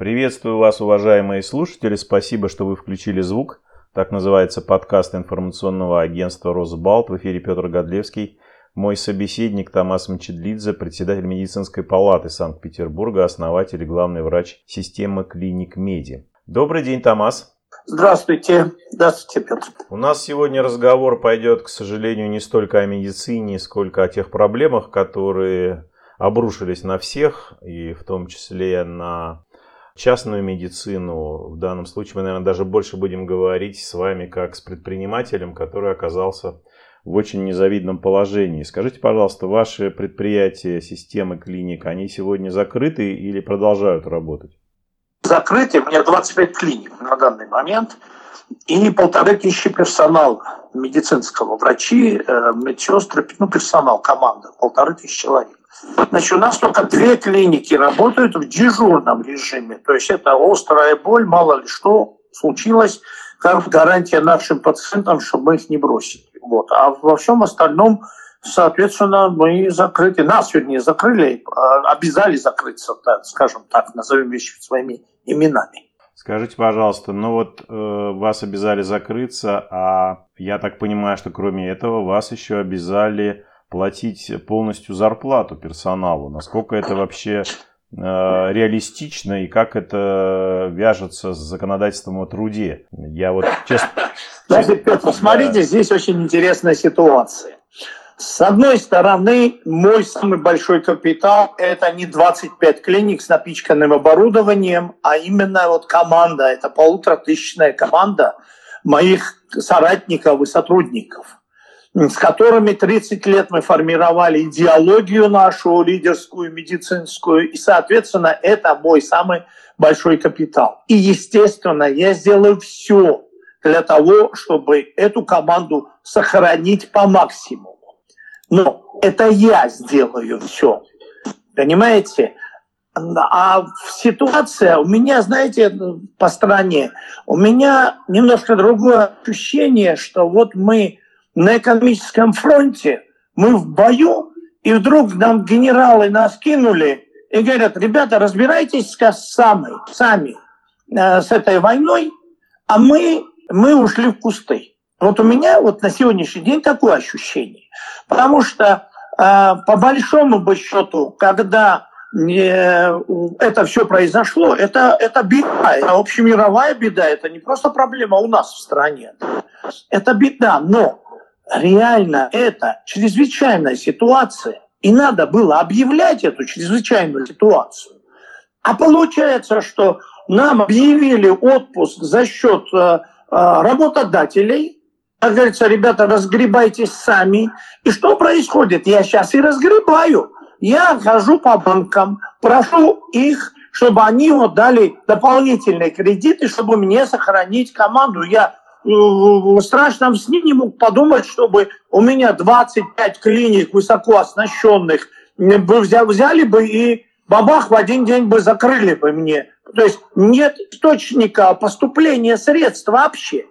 Приветствую вас, уважаемые слушатели. Спасибо, что вы включили звук. Так называется подкаст информационного агентства «Росбалт». В эфире Петр Годлевский. Мой собеседник Томас Мчедлидзе, председатель медицинской палаты Санкт-Петербурга, основатель и главный врач системы клиник Меди. Добрый день, Томас. Здравствуйте. Здравствуйте, Петр. У нас сегодня разговор пойдет, к сожалению, не столько о медицине, сколько о тех проблемах, которые обрушились на всех, и в том числе на частную медицину. В данном случае мы, наверное, даже больше будем говорить с вами как с предпринимателем, который оказался в очень незавидном положении. Скажите, пожалуйста, ваши предприятия, системы клиник, они сегодня закрыты или продолжают работать? Закрыты. У меня 25 клиник на данный момент и полторы тысячи персонала медицинского. Врачи, э, медсестры, ну, персонал, команда, полторы тысячи человек. Значит, у нас только две клиники работают в дежурном режиме. То есть это острая боль, мало ли что случилось, как гарантия нашим пациентам, чтобы мы их не бросили. Вот. А во всем остальном, соответственно, мы закрыты. Нас, вернее, закрыли, а, обязали закрыться, скажем так, назовем вещи своими именами. Скажите, пожалуйста, ну вот э, вас обязали закрыться, а я так понимаю, что кроме этого вас еще обязали платить полностью зарплату персоналу. Насколько это вообще э, реалистично и как это вяжется с законодательством о труде? Я вот честно... Значит, Петр, смотрите, здесь очень интересная ситуация. С одной стороны, мой самый большой капитал – это не 25 клиник с напичканным оборудованием, а именно вот команда, это полуторатысячная команда моих соратников и сотрудников – с которыми 30 лет мы формировали идеологию нашу лидерскую, медицинскую, и, соответственно, это мой самый большой капитал. И, естественно, я сделаю все для того, чтобы эту команду сохранить по максимуму. Но это я сделаю все. Понимаете? А ситуация у меня, знаете, по стране, у меня немножко другое ощущение, что вот мы на экономическом фронте, мы в бою, и вдруг нам генералы нас кинули и говорят, ребята, разбирайтесь сами, сами э, с этой войной, а мы, мы ушли в кусты. Вот у меня вот на сегодняшний день такое ощущение. Потому что э, по большому бы счету, когда э, это все произошло, это, это беда, это общемировая беда, это не просто проблема у нас в стране. Это беда, но реально это чрезвычайная ситуация, и надо было объявлять эту чрезвычайную ситуацию. А получается, что нам объявили отпуск за счет э, э, работодателей, как говорится, ребята, разгребайтесь сами. И что происходит? Я сейчас и разгребаю. Я хожу по банкам, прошу их, чтобы они вот дали дополнительные кредиты, чтобы мне сохранить команду. Я в страшном сне не мог подумать, чтобы у меня 25 клиник высоко оснащенных взяли бы и бабах в один день бы закрыли бы мне. То есть нет источника поступления средств вообще.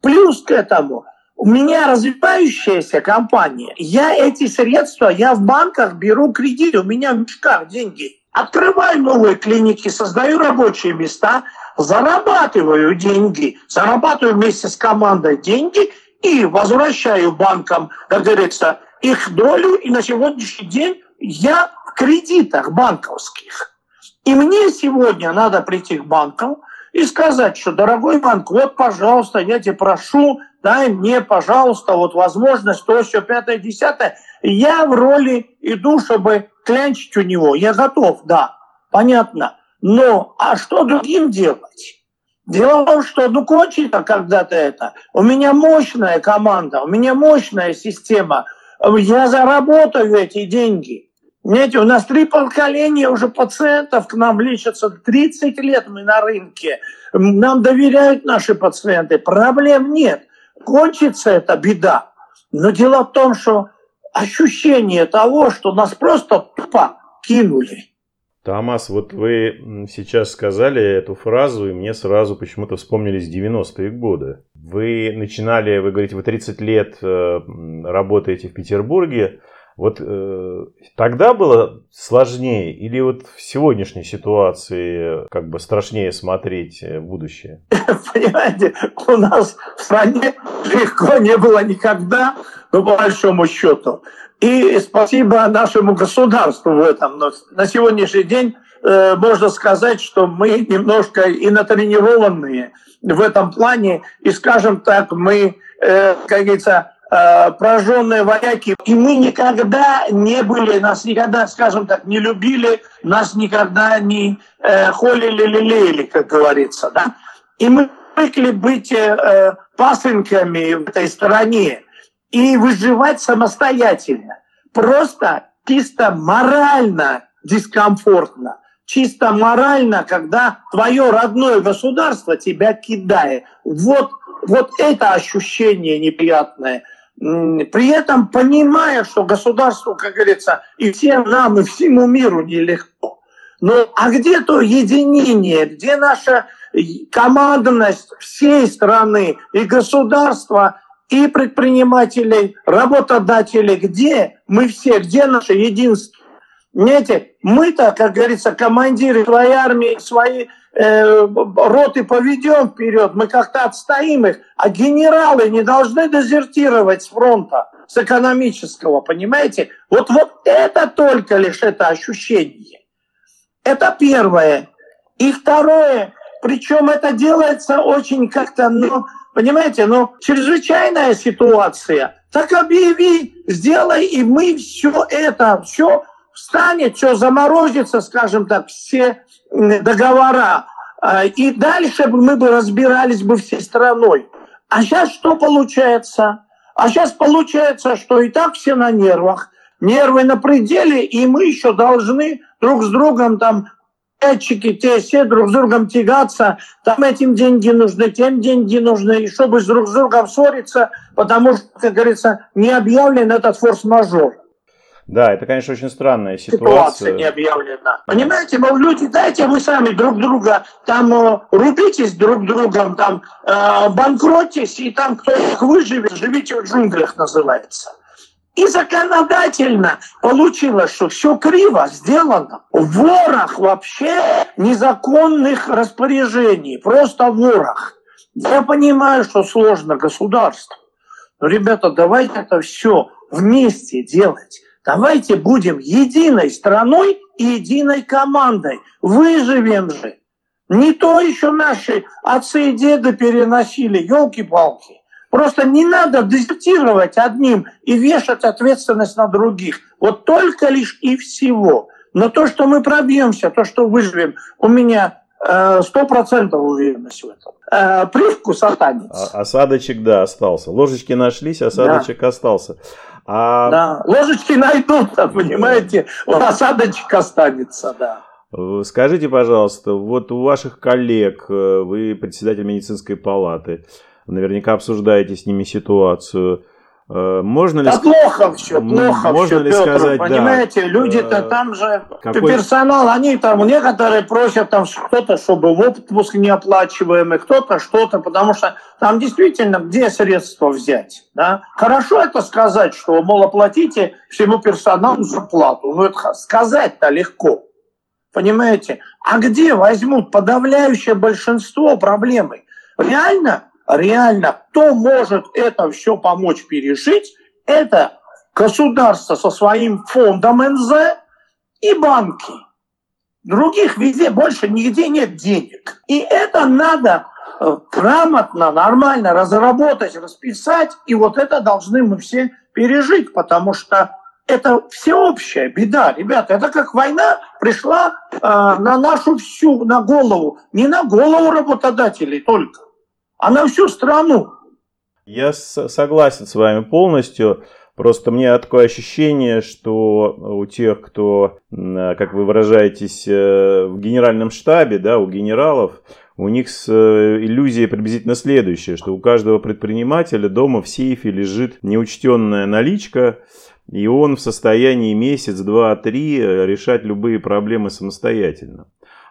Плюс к этому, у меня развивающаяся компания. Я эти средства, я в банках беру кредит, у меня в мешках деньги. Открываю новые клиники, создаю рабочие места – зарабатываю деньги, зарабатываю вместе с командой деньги и возвращаю банкам, как говорится, их долю. И на сегодняшний день я в кредитах банковских. И мне сегодня надо прийти к банкам и сказать, что, дорогой банк, вот, пожалуйста, я тебя прошу, дай мне, пожалуйста, вот возможность, то, все, пятое, десятое. Я в роли иду, чтобы клянчить у него. Я готов, да, понятно. Но, а что другим делать? Дело в том, что ну кончится когда-то это. У меня мощная команда, у меня мощная система. Я заработаю эти деньги. Знаете, у нас три поколения уже пациентов к нам лечатся. 30 лет мы на рынке. Нам доверяют наши пациенты. Проблем нет. Кончится эта беда. Но дело в том, что ощущение того, что нас просто тупо кинули. Томас, вот вы сейчас сказали эту фразу, и мне сразу почему-то вспомнились 90-е годы. Вы начинали, вы говорите, вы 30 лет э, работаете в Петербурге, Вот э, тогда было сложнее или вот в сегодняшней ситуации как бы страшнее смотреть э, будущее? Понимаете, у нас в стране легко не было никогда, по большому счету. И спасибо нашему государству в этом. Но на сегодняшний день э, можно сказать, что мы немножко и натренированные в этом плане. И, скажем так, мы, э, как говорится, э, прожженные вояки. И мы никогда не были, нас никогда, скажем так, не любили, нас никогда не э, холили, лелеяли, как говорится. Да? И мы привыкли быть э, пасынками в этой стране и выживать самостоятельно. Просто чисто морально дискомфортно. Чисто морально, когда твое родное государство тебя кидает. Вот, вот это ощущение неприятное. При этом понимая, что государству, как говорится, и всем нам, и всему миру нелегко. Но а где то единение, где наша командность всей страны и государства, и предпринимателей, работодателей, где мы все, где наше единство. Знаете, мы-то, как говорится, командиры своей армии, свои э, роты поведем вперед, мы как-то отстоим их, а генералы не должны дезертировать с фронта, с экономического, понимаете? Вот, вот это только лишь это ощущение. Это первое. И второе, причем это делается очень как-то, ну, Понимаете, ну, чрезвычайная ситуация. Так объяви, сделай, и мы все это, все встанет, все заморозится, скажем так, все договора. А, и дальше мы бы разбирались бы всей страной. А сейчас что получается? А сейчас получается, что и так все на нервах, нервы на пределе, и мы еще должны друг с другом там Этчики, те все друг с другом тягаться, там этим деньги нужны, тем деньги нужны, и чтобы друг с другом ссориться, потому что, как говорится, не объявлен этот форс-мажор. Да, это, конечно, очень странная ситуация. Ситуация не объявлена. Понимаете, мол, люди, дайте вы сами друг друга, там э, рубитесь друг другом, там э, банкротьтесь, и там кто их выживет, живите в джунглях называется. И законодательно получилось, что все криво сделано. Ворох вообще незаконных распоряжений, просто ворох. Я понимаю, что сложно государство. Но, ребята, давайте это все вместе делать. Давайте будем единой страной и единой командой. Выживем же. Не то еще наши отцы и деды переносили, елки-палки. Просто не надо дезертировать одним и вешать ответственность на других. Вот только лишь и всего. Но то, что мы пробьемся, то, что выживем, у меня э, сто процентов уверенность в этом. Э, привкус останется. А, осадочек, да, остался. Ложечки нашлись, осадочек да. остался. А... Да, ложечки найдутся, понимаете, вот осадочек останется, да. Скажите, пожалуйста, вот у ваших коллег, э, вы председатель медицинской палаты, наверняка обсуждаете с ними ситуацию. Э, можно ли... Да плохо все, плохо Можно все, ли Петр, сказать, понимаете, да, люди-то э, там же, какой... персонал, они там, некоторые просят там кто-то, чтобы в отпуск неоплачиваемый, кто-то что-то, потому что там действительно где средства взять, да? Хорошо это сказать, что, мол, оплатите всему персоналу зарплату, ну это сказать-то легко, понимаете? А где возьмут подавляющее большинство проблемы? Реально реально, кто может это все помочь пережить, это государство со своим фондом НЗ и банки. Других везде больше нигде нет денег. И это надо э, грамотно, нормально разработать, расписать, и вот это должны мы все пережить, потому что это всеобщая беда, ребята. Это как война пришла э, на нашу всю, на голову, не на голову работодателей только а на всю страну. Я согласен с вами полностью. Просто мне такое ощущение, что у тех, кто, как вы выражаетесь, э, в генеральном штабе, да, у генералов, у них э, иллюзия приблизительно следующая, что у каждого предпринимателя дома в сейфе лежит неучтенная наличка, и он в состоянии месяц, два, три решать любые проблемы самостоятельно.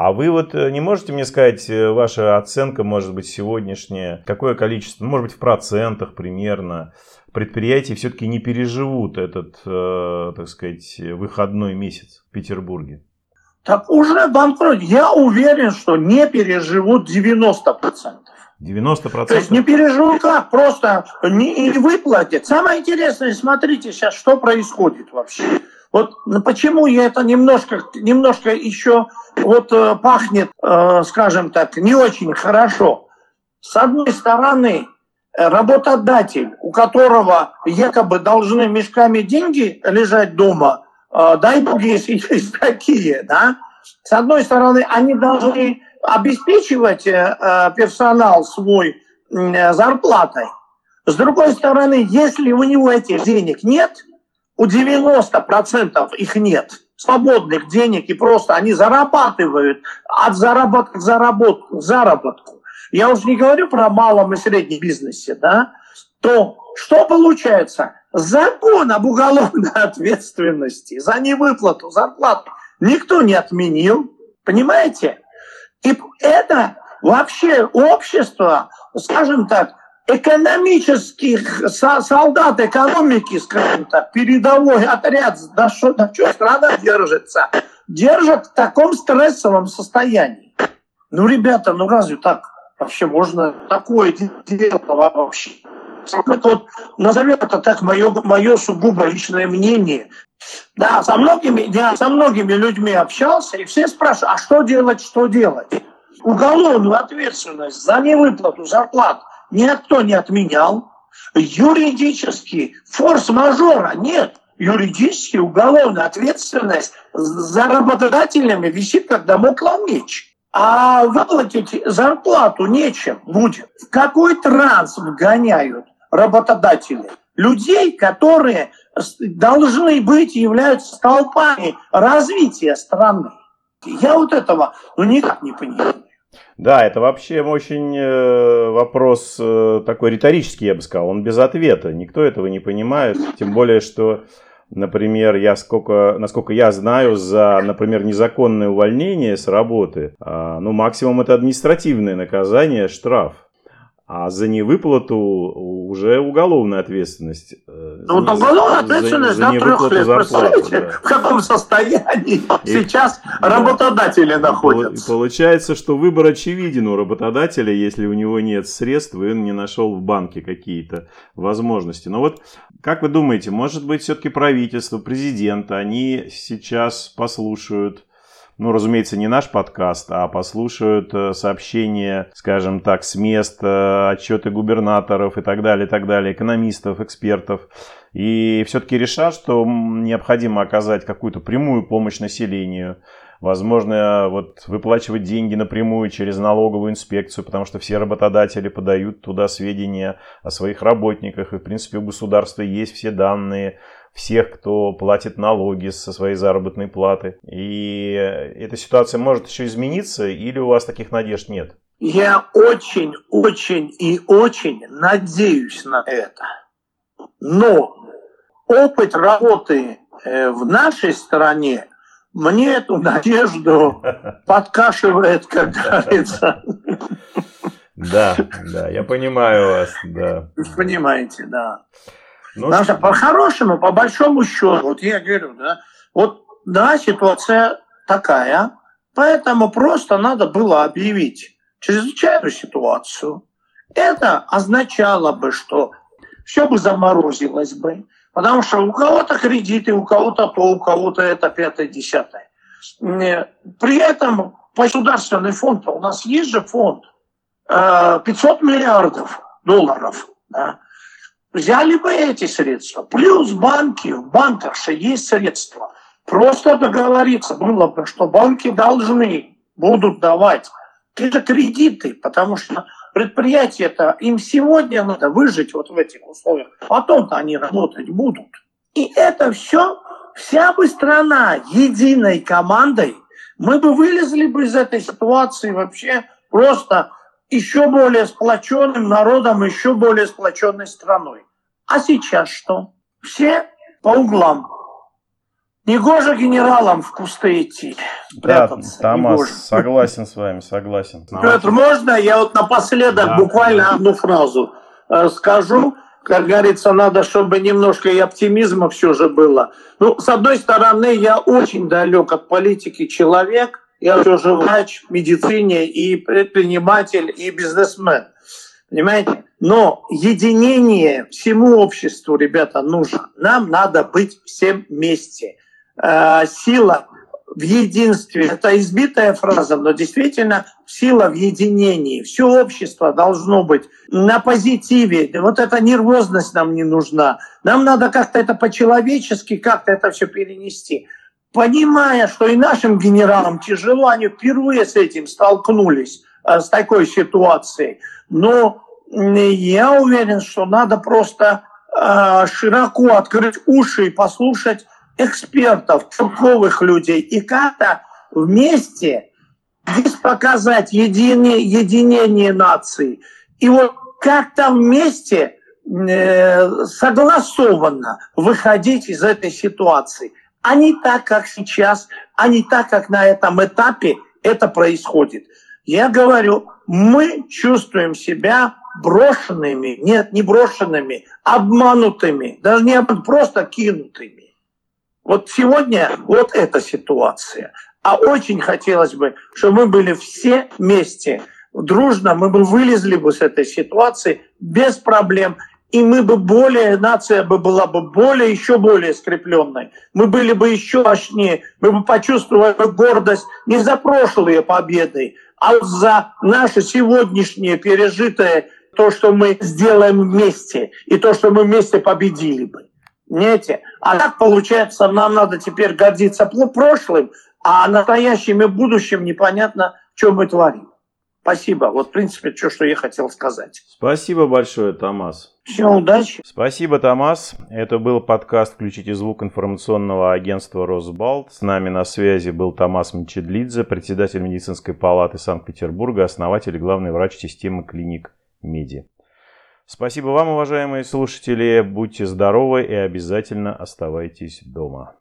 А вы вот э, не можете мне сказать, э, ваша оценка, может быть, сегодняшняя, какое количество, ну, может быть, в процентах примерно, предприятий все-таки не переживут этот, э, так сказать, выходной месяц в Петербурге? Так уже банкрот. Я уверен, что не переживут 90%. 90%? То есть не переживут как, просто не, не выплатят. Самое интересное, смотрите сейчас, что происходит вообще. Вот почему я это немножко, немножко еще вот э, пахнет, э, скажем так, не очень хорошо. С одной стороны, работодатель, у которого якобы должны мешками деньги лежать дома, э, дай бог, если есть такие, да, с одной стороны, они должны обеспечивать персонал свой зарплатой. С другой стороны, если у него этих денег нет – у 90% их нет свободных денег, и просто они зарабатывают от заработка к заработку, заработку. Я уже не говорю про малом и среднем бизнесе, да, то что получается? Закон об уголовной ответственности за невыплату зарплаты никто не отменил, понимаете? И это вообще общество, скажем так, экономических солдат экономики, скажем так, передовой отряд, да что, да что страна держится, держат в таком стрессовом состоянии. Ну, ребята, ну разве так вообще можно такое дело вообще? Это вот, назовем это так, мое, мое сугубо личное мнение. Да, со многими, я со многими людьми общался, и все спрашивают, а что делать, что делать? Уголовную ответственность за невыплату зарплат – никто не отменял. Юридически форс-мажора нет. Юридически уголовная ответственность за работодателями висит как домоклов меч. А выплатить зарплату нечем будет. В какой транс вгоняют работодатели? Людей, которые должны быть являются столпами развития страны. Я вот этого ну, никак не понимаю. Да, это вообще очень э, вопрос э, такой риторический, я бы сказал. Он без ответа. Никто этого не понимает. Тем более, что, например, я сколько, насколько я знаю, за, например, незаконное увольнение с работы, а, ну, максимум это административное наказание, штраф. А за невыплату уже уголовная ответственность. Ну, за, уголовная ответственность за, за трех лет. Представляете, да. в каком состоянии и, сейчас да. работодатели находятся. И получается, что выбор очевиден у работодателя, если у него нет средств, и он не нашел в банке какие-то возможности. Но вот, как вы думаете, может быть, все-таки правительство, президент, они сейчас послушают ну, разумеется, не наш подкаст, а послушают э, сообщения, скажем так, с мест, э, отчеты губернаторов и так далее, и так далее, экономистов, экспертов. И все-таки решат, что необходимо оказать какую-то прямую помощь населению, Возможно, вот выплачивать деньги напрямую через налоговую инспекцию, потому что все работодатели подают туда сведения о своих работниках. И, в принципе, у государства есть все данные всех, кто платит налоги со своей заработной платы. И эта ситуация может еще измениться, или у вас таких надежд нет? Я очень, очень и очень надеюсь на это. Но опыт работы э, в нашей стране мне эту надежду подкашивает, как говорится. Да, да, я понимаю вас, да. Вы понимаете, да. Ну, Потому что по-хорошему, по большому счету, вот я говорю, да, вот да, ситуация такая, поэтому просто надо было объявить чрезвычайную ситуацию. Это означало бы, что все бы заморозилось бы, потому что у кого-то кредиты, у кого-то то, у кого-то это пятое, десятое. При этом государственный фонд, у нас есть же фонд, 500 э, миллиардов долларов, да, Взяли бы эти средства. Плюс банки, в банках же есть средства. Просто договориться было бы, что банки должны будут давать какие-то кредиты, потому что предприятия-то им сегодня надо выжить вот в этих условиях. Потом-то они работать будут. И это все, вся бы страна единой командой, мы бы вылезли бы из этой ситуации вообще просто еще более сплоченным народом, еще более сплоченной страной. А сейчас что? Все по углам. Негоже генералам в кусты идти. Да, Томас, согласен с вами, согласен. Петр, можно я вот напоследок да. буквально одну фразу э, скажу? Как говорится, надо, чтобы немножко и оптимизма все же было. Ну, с одной стороны, я очень далек от политики человек. Я все же врач в медицине и предприниматель, и бизнесмен. Понимаете? Но единение всему обществу, ребята, нужно. Нам надо быть всем вместе. Э, сила в единстве. Это избитая фраза, но действительно сила в единении. Все общество должно быть на позитиве. Вот эта нервозность нам не нужна. Нам надо как-то это по-человечески, как-то это все перенести. Понимая, что и нашим генералам тяжело, они впервые с этим столкнулись, э, с такой ситуацией. Но я уверен, что надо просто э, широко открыть уши и послушать экспертов, толковых людей и как-то вместе здесь показать едине, единение нации. И вот как-то вместе э, согласованно выходить из этой ситуации. А не так, как сейчас, а не так, как на этом этапе это происходит. Я говорю, мы чувствуем себя брошенными, нет, не брошенными, обманутыми, даже не просто кинутыми. Вот сегодня вот эта ситуация. А очень хотелось бы, чтобы мы были все вместе, дружно, мы бы вылезли бы с этой ситуации без проблем. И мы бы более, нация бы была бы более, еще более скрепленной. Мы были бы еще мощнее. Мы бы почувствовали гордость не за прошлые победы, а за наше сегодняшнее пережитое, то, что мы сделаем вместе, и то, что мы вместе победили бы. Понимаете? А так получается, нам надо теперь гордиться прошлым, а настоящим и будущим непонятно, что мы творим. Спасибо. Вот, в принципе, все, что я хотел сказать. Спасибо большое, Томас. Все, удачи. Спасибо, Томас. Это был подкаст «Включите звук» информационного агентства «Росбалт». С нами на связи был Томас Мчедлидзе, председатель медицинской палаты Санкт-Петербурга, основатель и главный врач системы клиник МЕДИ. Спасибо вам, уважаемые слушатели. Будьте здоровы и обязательно оставайтесь дома.